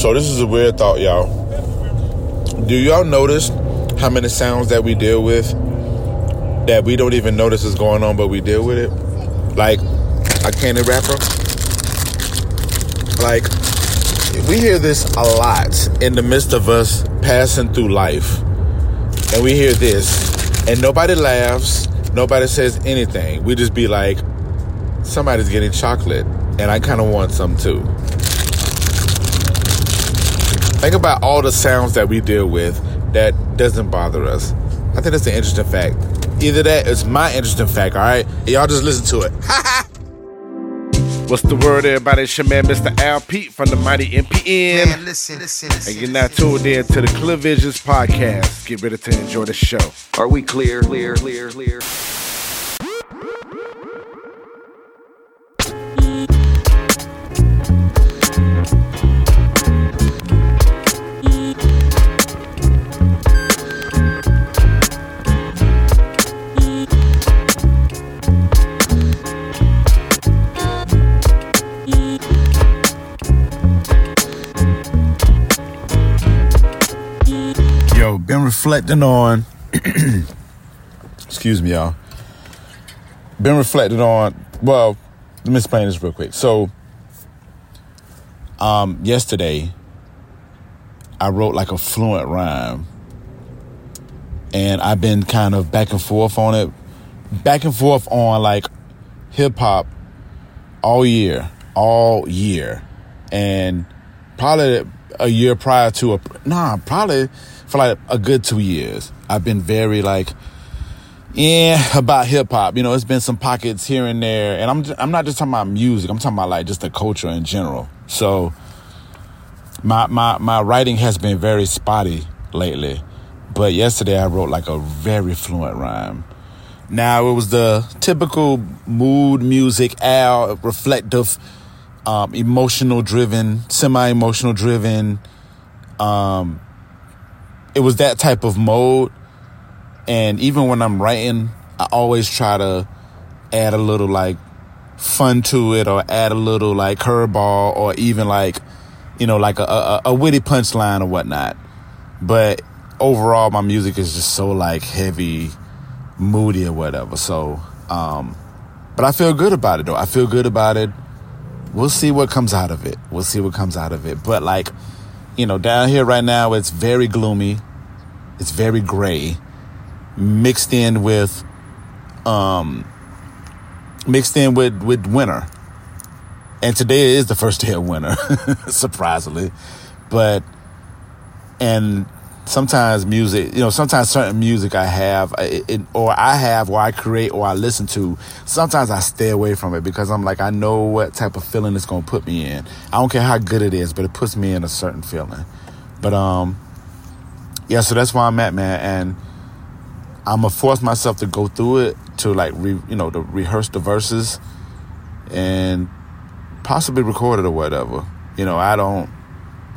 So this is a weird thought, y'all. Do y'all notice how many sounds that we deal with that we don't even notice is going on, but we deal with it? Like a candy wrapper. Like we hear this a lot in the midst of us passing through life. And we hear this, and nobody laughs, nobody says anything. We just be like, somebody's getting chocolate, and I kind of want some too. Think about all the sounds that we deal with that doesn't bother us. I think that's an interesting fact. Either that is my interesting fact, all right? Y'all just listen to it. What's the word, everybody? It's your man, Mr. Al Pete from the Mighty MPN. Man, listen, listen, listen. And you're now tuned in to the Clear Visions podcast. Get ready to enjoy the show. Are we clear, clear, clear, clear? Been reflecting on. excuse me, y'all. Been reflecting on. Well, let me explain this real quick. So, um, yesterday, I wrote like a fluent rhyme, and I've been kind of back and forth on it, back and forth on like hip hop all year, all year, and probably a year prior to a nah, probably for like a good two years. I've been very like yeah about hip hop. You know, it's been some pockets here and there, and I'm I'm not just talking about music. I'm talking about like just the culture in general. So my my my writing has been very spotty lately, but yesterday I wrote like a very fluent rhyme. Now it was the typical mood music, Al reflective, um, emotional driven, semi emotional driven. Um, it was that type of mode, and even when I'm writing, I always try to add a little like fun to it, or add a little like curveball, or even like you know like a, a, a witty punchline or whatnot. But overall, my music is just so like heavy moody or whatever. So, um, but I feel good about it though. I feel good about it. We'll see what comes out of it. We'll see what comes out of it. But like, you know, down here right now, it's very gloomy. It's very gray, mixed in with, um, mixed in with with winter. And today is the first day of winter, surprisingly. But and sometimes music, you know, sometimes certain music I have, it, it, or I have, or I create, or I listen to, sometimes I stay away from it because I'm like, I know what type of feeling it's going to put me in. I don't care how good it is, but it puts me in a certain feeling. But, um, yeah, so that's where I'm at, man. And I'm going to force myself to go through it to like, re, you know, to rehearse the verses and possibly record it or whatever. You know, I don't,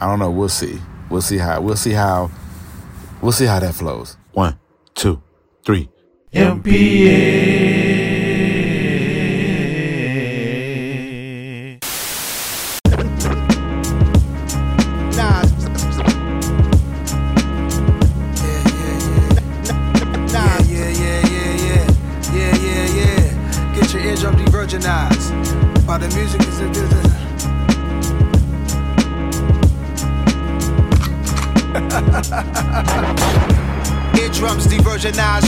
I don't know. We'll see. We'll see how, we'll see how, We'll see how that flows. One, two, three. Nah.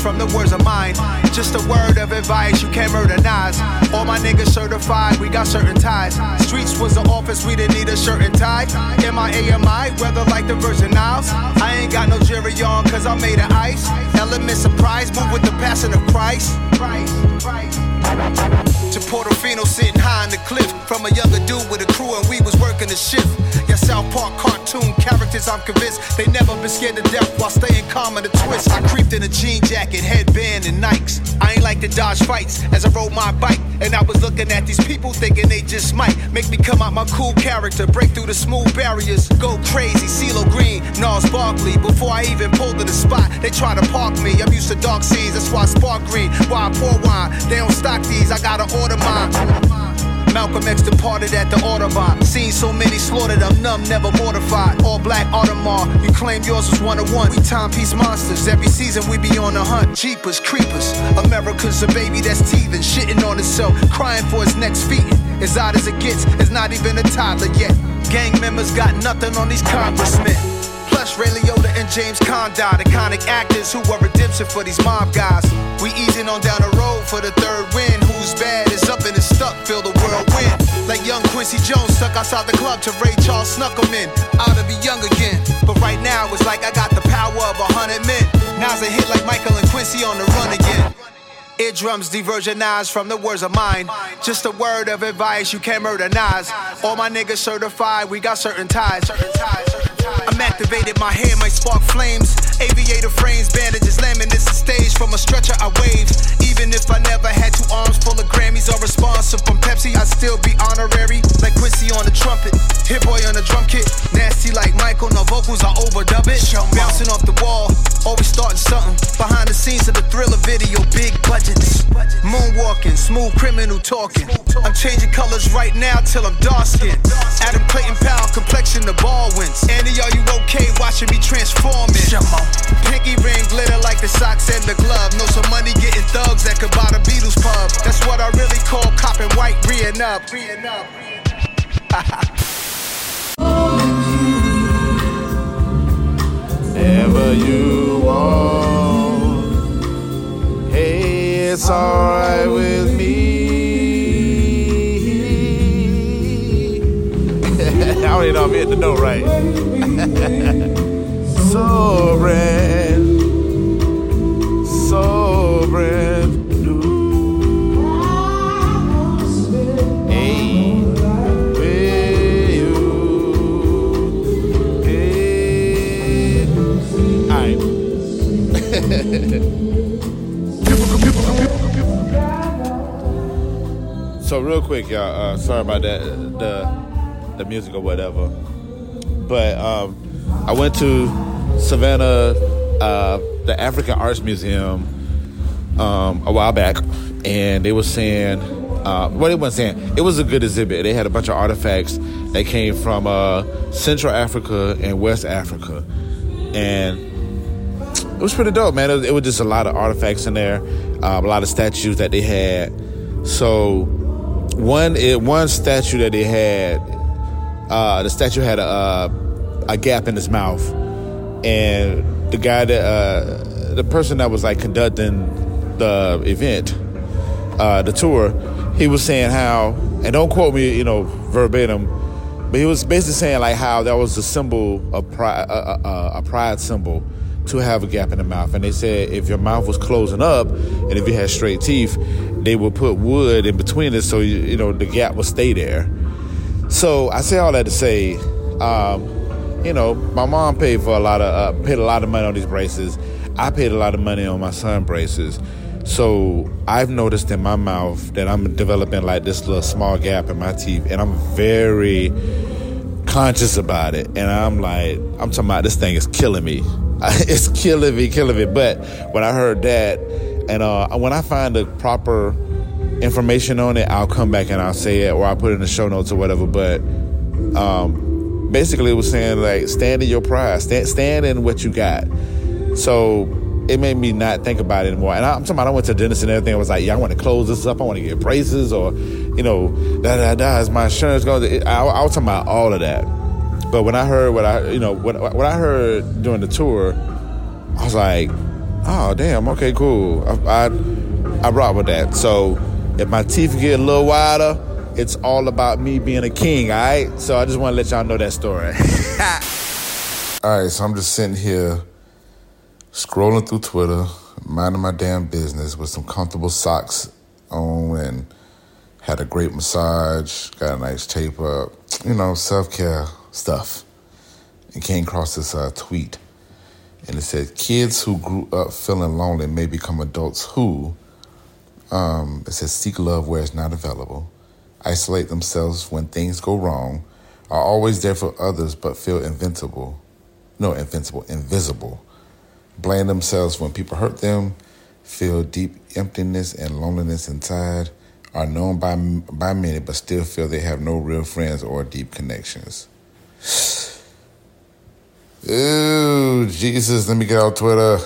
From the words of mine. Just a word of advice, you can't murder knives. All my niggas certified, we got certain ties. Streets was the office, we didn't need a shirt and tie. In my AMI, weather like the Virgin Isles. I ain't got no jury on, cause I made of ice. Element surprise, move with the passion of Christ. Christ, Christ. To Portofino sitting high on the cliff. From a younger dude with a crew and we was working the shift. Yeah, South Park cartoon characters, I'm convinced they never been scared to death while staying calm in the twist. I creeped in a jean jacket, headband, and Nikes. I ain't like to dodge fights as I rode my bike. And I was looking at these people thinking they just might make me come out my cool character, break through the smooth barriers, go crazy. CeeLo Green, Gnarls Barkley. Before I even pulled to the spot, they try to park me. I'm used to dark seas, that's why I spark green. Why I pour wine, they don't stock these, I gotta mine. Malcolm X departed at the Audubon. Seen so many slaughtered, I'm numb, never mortified. All black Audemars, you claim yours was one of one. We timepiece monsters, every season we be on the hunt. Jeepers, creepers. America's a baby that's teething, shitting on itself, crying for its next feeding. As odd as it gets, it's not even a toddler yet. Gang members got nothing on these congressmen. Plus, Ray Liotta and James Condon, iconic actors who are redemption for these mob guys. We easing on down the road for the third win. Who's bad is up and is stuck, feel the whirlwind. Like young Quincy Jones stuck outside the club to Ray Charles snuck him in. Out to be young again. But right now, it's like I got the power of a hundred men. Now's a hit like Michael and Quincy on the run again. Eardrums diversionized from the words of mine. Just a word of advice, you can't murder Nas. All my niggas certified, we got certain ties. I'm activated, my hair might spark flames. Aviator frames, bandages, laminates the stage. From a stretcher, I wave. Even if I never had two arms full of Grammys or responsive from Pepsi, I'd still be honorary. Like Quincy on the trumpet, Hit Boy on the drum kit. Nasty like Michael, no vocals, I overdub it. Bouncing off the wall, always starting something. Behind the scenes of the thriller video, big budgets. Moonwalking, smooth criminal talking. I'm changing colors right now till I'm dark skin. Adam Clayton Powell, complexion the ball wins. Annie, are you okay watching me transforming? Pinky ring glitter like the socks and the glove. Know some money getting thugs that could buy the Beatles pub. That's what I really call copping white, reeing up. Reeing up. Ever you want, hey, it's alright with me. I don't even know if I'm hitting the note right. so brand, so brand quick, y'all. Uh, sorry about that. The the music or whatever. But um, I went to Savannah, uh, the African Arts Museum, um, a while back, and they were saying, uh, what they saying, it was a good exhibit. They had a bunch of artifacts that came from uh, Central Africa and West Africa, and it was pretty dope, man. It was, it was just a lot of artifacts in there, um, a lot of statues that they had. So one it, one statue that they had, uh, the statue had a, a gap in his mouth, and the guy that uh, the person that was like conducting the event, uh, the tour, he was saying how, and don't quote me, you know, verbatim, but he was basically saying like how that was a symbol of pride, a, a, a pride symbol to have a gap in the mouth. And they said if your mouth was closing up and if you had straight teeth, they would put wood in between it so you, know the gap would stay there. So I say all that to say, um, you know, my mom paid for a lot of uh, paid a lot of money on these braces. I paid a lot of money on my son braces. So I've noticed in my mouth that I'm developing like this little small gap in my teeth, and I'm very conscious about it. And I'm like, I'm talking about this thing is killing me. It's killing me, killing me. But when I heard that, and uh, when I find the proper information on it, I'll come back and I'll say it, or I'll put it in the show notes or whatever. But um, basically, it was saying like, stand in your pride, stand, stand in what you got. So it made me not think about it anymore. And I'm talking about, I went to dentist and everything. I was like, yeah, I want to close this up. I want to get braces or, you know, da da da. Is my insurance going? I, I was talking about all of that. But when I heard what I, you know, when, what I heard during the tour, I was like, oh damn, okay, cool. I, I, I rock with that. So if my teeth get a little wider, it's all about me being a king. All right. So I just want to let y'all know that story. all right. So I'm just sitting here scrolling through Twitter, minding my damn business with some comfortable socks on and had a great massage, got a nice tape up, you know, self care stuff. And came across this uh, tweet and it said kids who grew up feeling lonely may become adults who um, it says seek love where it's not available isolate themselves when things go wrong are always there for others but feel invincible no invincible invisible. Blame themselves when people hurt them feel deep emptiness and loneliness inside are known by by many but still feel they have no real friends or deep connections. Jesus. Let me get on Twitter.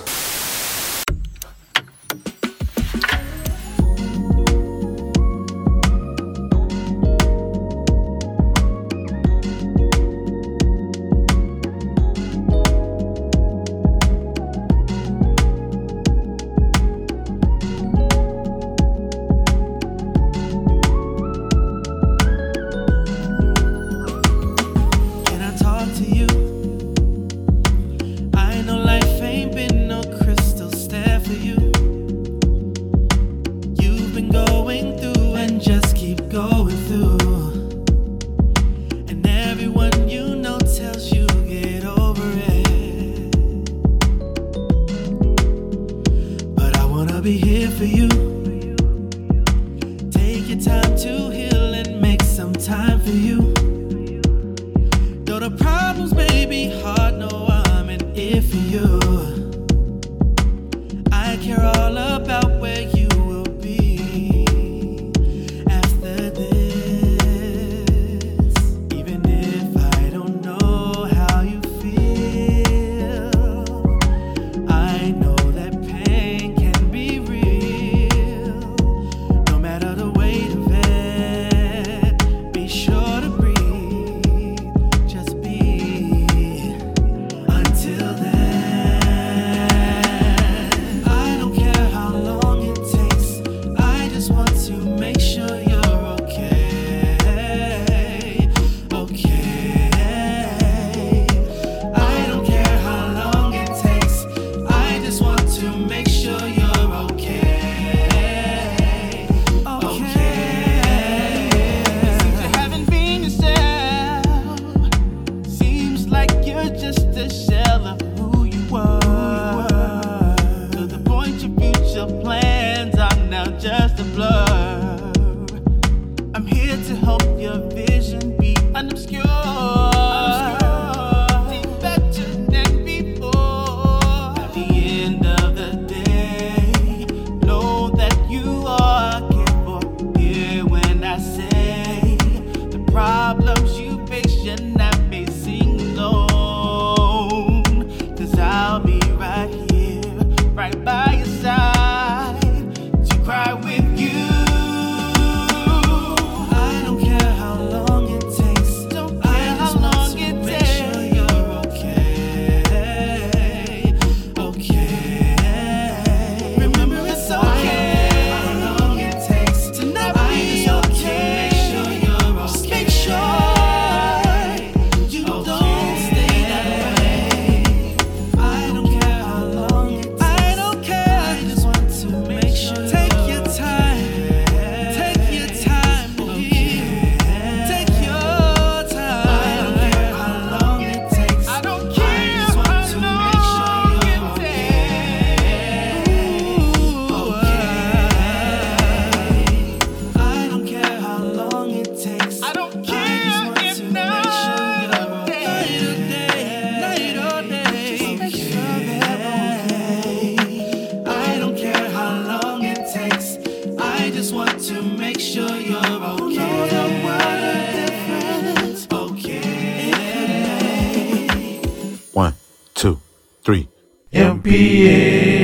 three. MPA.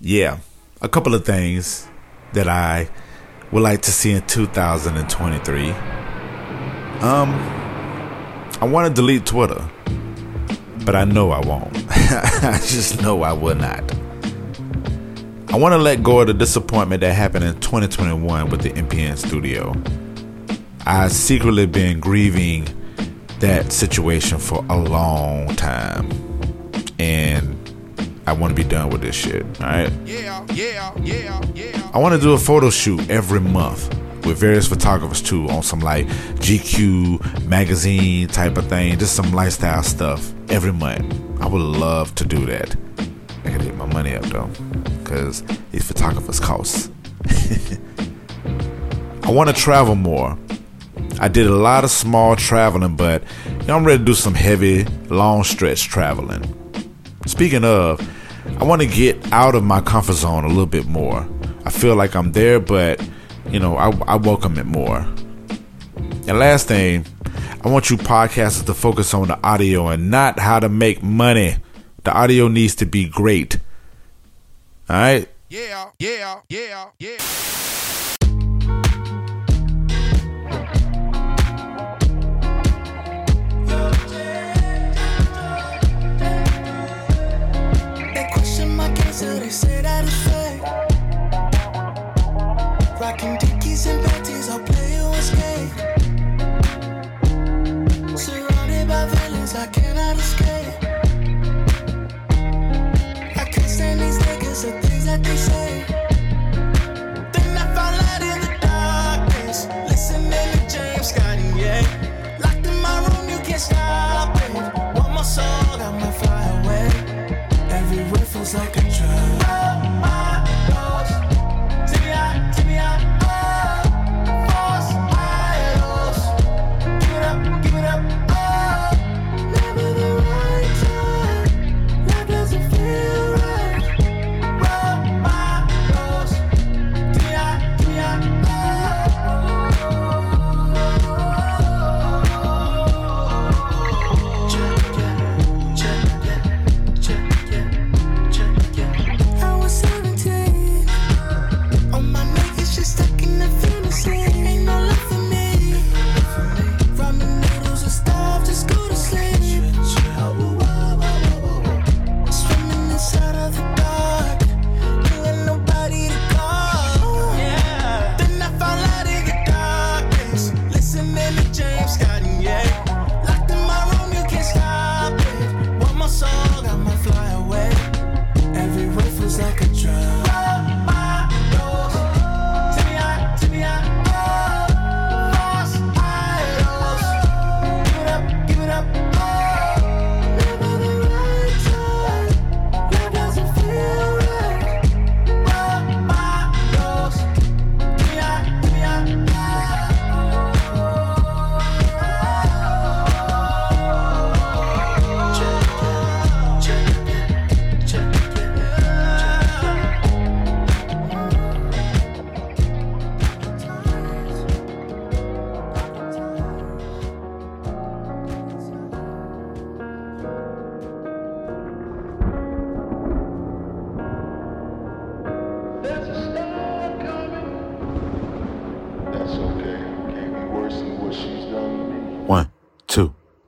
Yeah, a couple of things that I would like to see in 2023. Um, I want to delete Twitter, but I know I won't. I just know I will not. I want to let go of the disappointment that happened in 2021 with the MPN studio. I secretly been grieving that situation for a long time. And I want to be done with this shit. All right. Yeah, yeah, yeah, yeah. I want to do a photo shoot every month with various photographers too on some like GQ magazine type of thing, just some lifestyle stuff every month. I would love to do that. I gotta get my money up though, because these photographers cost. I want to travel more. I did a lot of small traveling, but I'm ready to do some heavy, long stretch traveling. Speaking of, I want to get out of my comfort zone a little bit more. I feel like I'm there, but you know, I, I welcome it more. And last thing, I want you podcasters to focus on the audio and not how to make money. The audio needs to be great. All right? Yeah, yeah, yeah, yeah. Panties, I'll play a. Surrounded by villains, I cannot escape. I can't stand these niggas, the things that they say.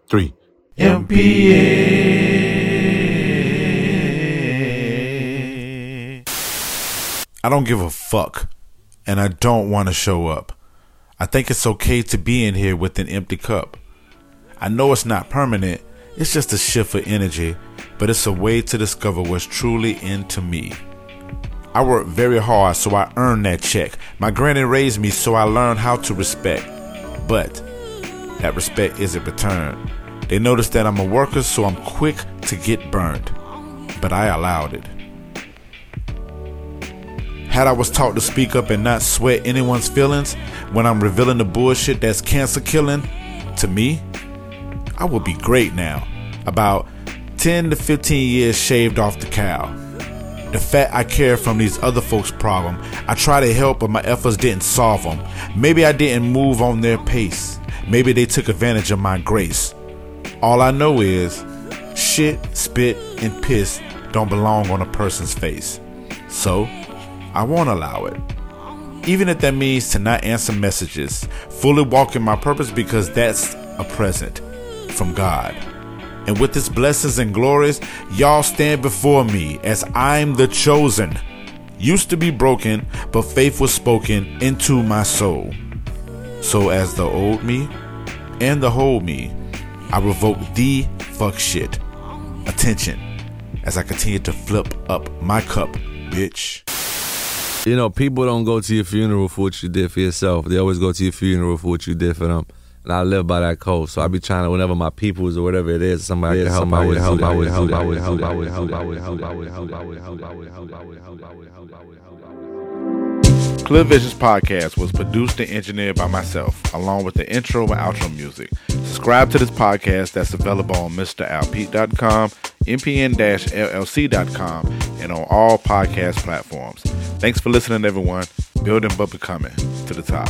Two, three. I don't give a fuck, and I don't want to show up. I think it's okay to be in here with an empty cup. I know it's not permanent, it's just a shift of energy, but it's a way to discover what's truly into me. I worked very hard, so I earned that check. My granny raised me, so I learned how to respect. But that respect isn't returned. They notice that I'm a worker, so I'm quick to get burned. But I allowed it. Had I was taught to speak up and not sweat anyone's feelings when I'm revealing the bullshit that's cancer killing, to me, I would be great now. About 10 to 15 years shaved off the cow. The fat I carry from these other folks' problem, I try to help, but my efforts didn't solve them. Maybe I didn't move on their pace. Maybe they took advantage of my grace. All I know is shit, spit, and piss don't belong on a person's face. So, I won't allow it. Even if that means to not answer messages, fully walk in my purpose because that's a present from God. And with his blessings and glories, y'all stand before me as I'm the chosen. Used to be broken, but faith was spoken into my soul. So as the old me and the whole me, I revoke the fuck shit. Attention as I continue to flip up my cup, bitch. You know, people don't go to your funeral for what you did for yourself. They always go to your funeral for what you did for them. And I live by that code. So I be trying to, whenever my peoples or whatever it is, somebody can help, I would help, I would help, I would help, I would help, I would help, I would help, I would help, I would help, I would help, I would help, I would help, I would help. Clear Visions podcast was produced and engineered by myself, along with the intro and outro music. Subscribe to this podcast that's available on MrAlpete.com, mpn-llc.com, and on all podcast platforms. Thanks for listening, everyone. Building but becoming to the top.